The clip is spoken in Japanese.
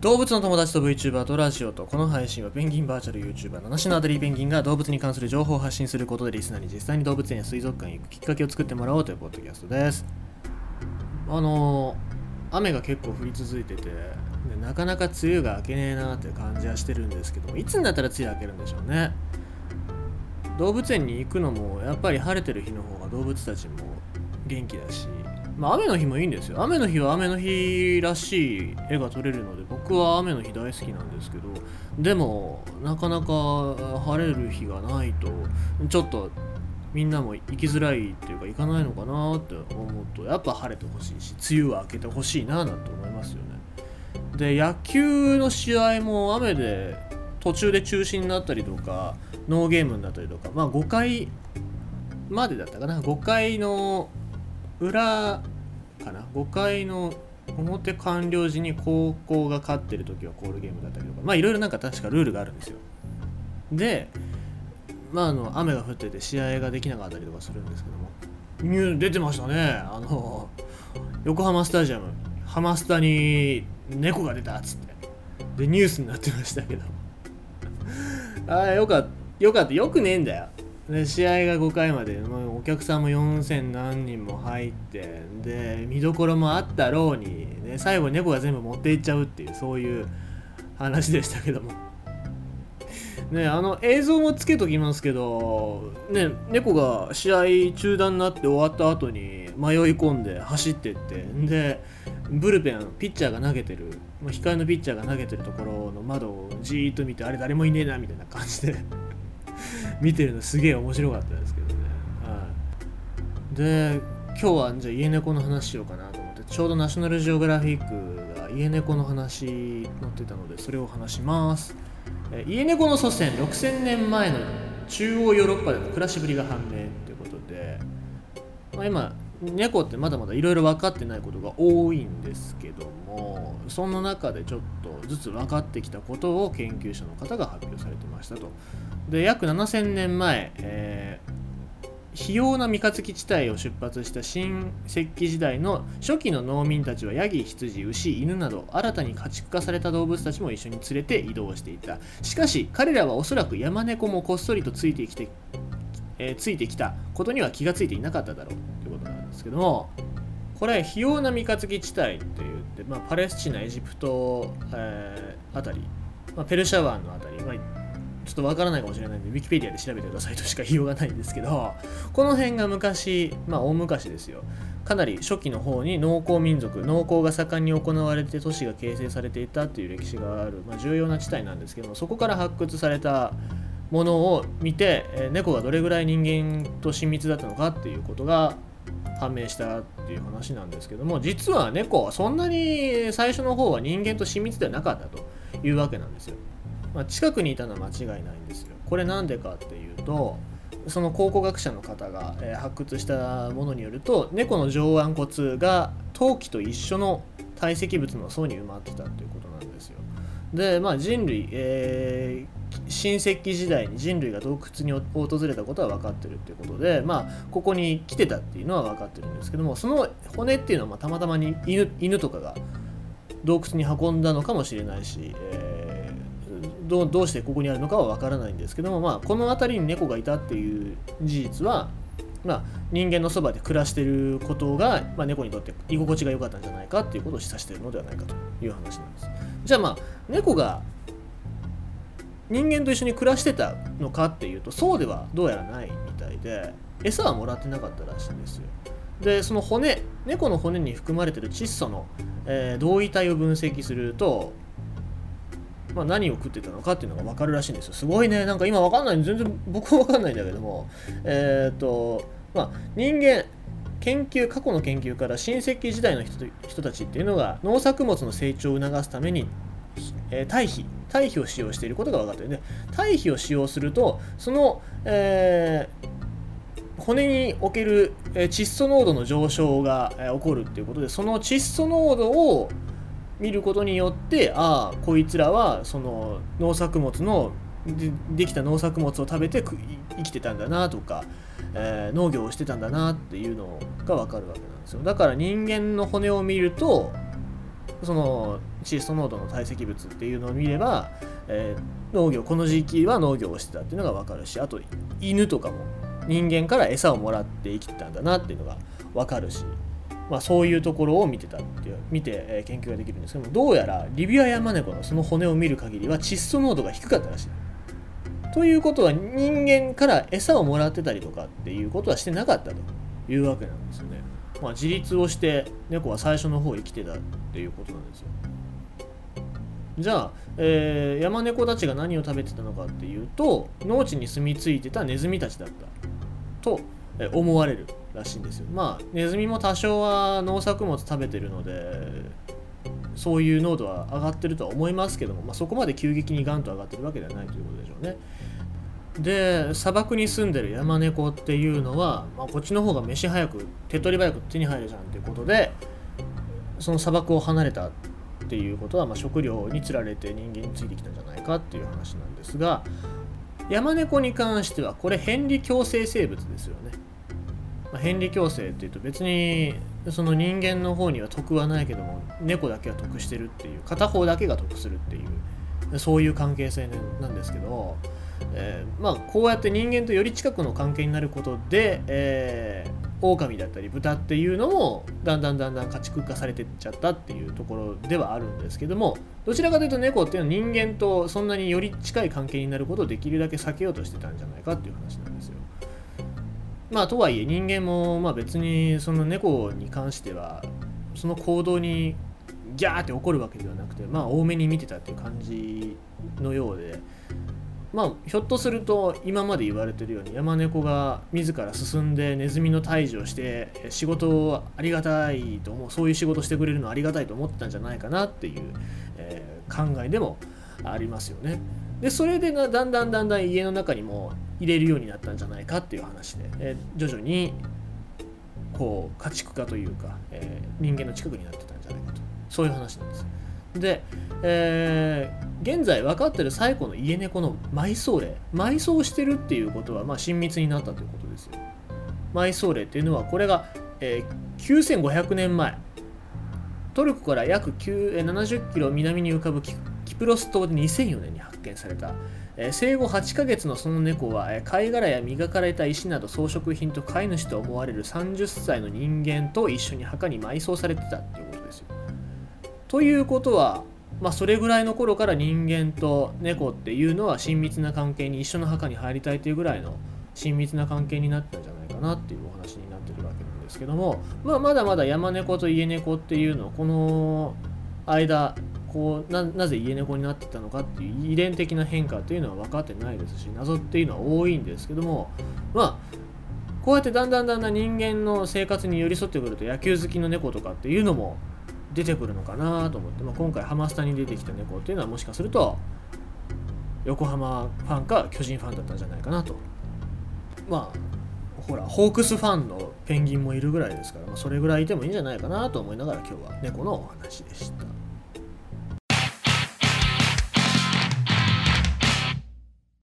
動物の友達と VTuber とラジオとこの配信はペンギンバーチャル YouTuber 七種のアデリーペンギンが動物に関する情報を発信することでリスナーに実際に動物園や水族館へ行くきっかけを作ってもらおうというポッドキャストです。あのー、雨が結構降り続いててでなかなか梅雨が明けねえなって感じはしてるんですけどもいつになったら梅雨明けるんでしょうね。動物園に行くのもやっぱり晴れてる日の方が動物たちも元気だしまあ、雨の日もいいんですよ。雨の日は雨の日らしい絵が撮れるので僕は雨の日大好きなんですけどでもなかなか晴れる日がないとちょっとみんなも行きづらいっていうか行かないのかなって思うとやっぱ晴れてほしいし梅雨は明けてほしいななんて思いますよね。で野球の試合も雨で途中で中止になったりとかノーゲームになったりとかまあ5回までだったかな。5回の裏かな？5回の表完了時に高校が勝ってる時はコールゲームだったりとかまあいろいろなんか確かルールがあるんですよ。でまああの雨が降ってて試合ができなかったりとかするんですけども。ニュー出てましたね。あの横浜スタジアム。ハマスタに猫が出たっつって。でニュースになってましたけど。ああよかった。よかった。よくねえんだよ。で試合が5回まで、まあ、お客さんも4000何人も入ってで見どころもあったろうに、ね、最後に猫が全部持っていっちゃうっていうそういう話でしたけども。ね、あの映像もつけときますけど、ね、猫が試合中断になって終わった後に迷い込んで走ってってでブルペンピッチャーが投げてる控えのピッチャーが投げてるところの窓をじーっと見てあれ誰もいねえなみたいな感じで 見てるのすげえ面白かったですけどね。はい、で、今日はじゃあ家猫の話しようかなと思って、ちょうどナショナルジオグラフィックが家猫の話載ってたので、それを話します。え家猫の祖先、6000年前の中央ヨーロッパでの暮らしぶりが判明ということで、まあ、今、猫ってまだまだいろいろ分かってないことが多いんですけどもその中でちょっとずつ分かってきたことを研究者の方が発表されてましたと。で約7000年前、えー、非要な三日月地帯を出発した新石器時代の初期の農民たちはヤギ、羊、牛、犬など新たに家畜化された動物たちも一緒に連れて移動していた。しかし彼らはおそらく山猫もこっそりとついてきて、えー、ついてきたことには気がついていなかっただろう。ですけどもこれ非要な三日月地帯って言って、まあ、パレスチナエジプト、えー、あたり、まあ、ペルシャ湾のあたり、まあちょっとわからないかもしれないんで、ウィキペディアで調べてくださいとしか言いようがないんですけど、この辺が昔、まあ大昔ですよ。かなり初期の方に農耕民族、農耕が盛んに行われて都市が形成されていたっていう歴史がある、まあ、重要な地帯なんですけども、そこから発掘されたものを見て、えー、猫がどれぐらい人間と親密だったのかっていうことが判明したっていう話なんですけども実は猫はそんなに最初の方は人間と親密ではなかったというわけなんですよ。まあ、近くにいたのは間違いないんですよ。これなんでかっていうとその考古学者の方が、発掘したものによると猫の上腕骨が陶器と一緒の堆積物の層に埋まってたということなんですよ。で、まあ、人類、えー、新石器時代に人類が洞窟に訪れたことは分かってるっていうことで、まあ、ここに来てたっていうのは分かってるんですけどもその骨っていうのはまたまたまに犬犬とかが洞窟に運んだのかもしれないし、えーどどうしてここにあるのかは分からないんですけども、まあ、この辺りに猫がいたっていう事実は、まあ、人間のそばで暮らしてることが、まあ、猫にとって居心地が良かったんじゃないかっていうことを示唆してるのではないかという話なんです。じゃあまあ猫が人間と一緒に暮らしてたのかっていうとそうではどうやらないみたいで餌はもらってなかったらしいんですよ。でその骨猫の骨に含まれてる窒素の、えー、同位体を分析するとまあ、何を食ってたのかっていうのが分かるらしいんですよ。すごいね。なんか今分かんない。全然僕は分かんないんだけども、えっ、と、まあ、人間、研究、過去の研究から新石器時代の人人たちっていうのが農作物の成長を促すために、えー、堆肥、堆肥を使用していることが分かってるね。堆肥を使用すると、その、えー、骨における、窒素濃度の上昇が、起こるっていうことで、その窒素濃度を見ることによってああこいつらはその農作物のでできた農作物を食べて生きてたんだなとか、えー、農業をしてたんだなっていうのが分かるわけなんですよだから人間の骨を見るとその窒素濃度の堆積物っていうのを見れば、えー、農業この時期は農業をしてたっていうのが分かるしあと犬とかも人間から餌をもらって生きてたんだなっていうのが分かるし、まあ、そういうところを見てたっていう見て、えー、研究ができるんですけどもどうやらリビアヤマネコのその骨を見る限りは窒素濃度が低かったらしい。ということは人間から餌をもらってたりとかっていうことはしてなかったというわけなんですよね。まあ、自立をして猫は最初の方生きてたっていうことなんですよ。じゃあ、えー、山猫たちが何を食べてたのかっていうと農地に住み着いてたネズミたちだったと思われるらしいんですよ。まあネズミも多少は農作物食べてるのでそういう濃度は上がってるとは思いますけども、まあ、そこまで急激にガンと上がってるわけではないということでしょうね。で砂漠に住んでる山猫っていうのは、まあ、こっちの方が飯早く手取り早く手に入るじゃんっていうことでその砂漠を離れたっていうことは、まあ、食料につられて人間についてきたんじゃないかっていう話なんですが山猫に関してはこれ変理共生生物ですよね。まあ、変理共生っていうと別にその人間の方には得はないけども猫だけは得してるっていう片方だけが得するっていうそういう関係性なんですけどえー、まあ、こうやって人間とより近くの関係になることで、えー、狼だったり豚っていうのもだんだんだんだん家畜化されてっちゃったっていうところではあるんですけどもどちらかというと猫っていうのは人間とそんなにより近い関係になることをできるだけ避けようとしてたんじゃないかっていう話なんですよ。まあとはいえ人間もまあ別にその猫に関してはその行動にギャーって怒るわけではなくてまあ多めに見てたっていう感じのようでまあひょっとすると今まで言われてるように山猫が自ら進んでネズミの退治をして仕事をありがたいと思うそういう仕事してくれるのありがたいと思ったんじゃないかなっていう、えー、考えでもありますよね。でそれでだんだんだんだん家の中にも入れるようになったんじゃないかっていう話で、えー、徐々にこう家畜化というか、えー、人間の近くになってたんじゃないかとそういう話なんです。で、えー、現在分かってる最古の家猫の埋葬例埋葬してるっていうことは、まあ、親密になったということですよ。埋葬例っていうのはこれが、えー、9500年前トルコから約70キロ南に浮かぶキプロス島で2004年に発見された、生後8ヶ月のその猫は、貝殻や磨かれた石など装飾品と飼い主と思われる30歳の人間と一緒に墓に埋葬されてたっていうということは、まあ、それぐらいの頃から人間と猫っていうのは親密な関係に一緒の墓に入りたいというぐらいの親密な関係になったんじゃないかなっていうお話になってるわけなんですけども、まあ、まだまだ山猫と家猫っていうのをこの間こうななぜ家猫になってたのかっていう遺伝的な変化っていうのは分かってないですし謎っていうのは多いんですけどもまあこうやってだんだんだんだん人間の生活に寄り添ってくると野球好きの猫とかっていうのも出てくるのかなと思って、まあ、今回ハマスタに出てきた猫っていうのはもしかすると横浜ファンか巨人ファンだったんじゃないかなとまあほらホークスファンのペンギンもいるぐらいですから、まあ、それぐらいいてもいいんじゃないかなと思いながら今日は猫のお話でした。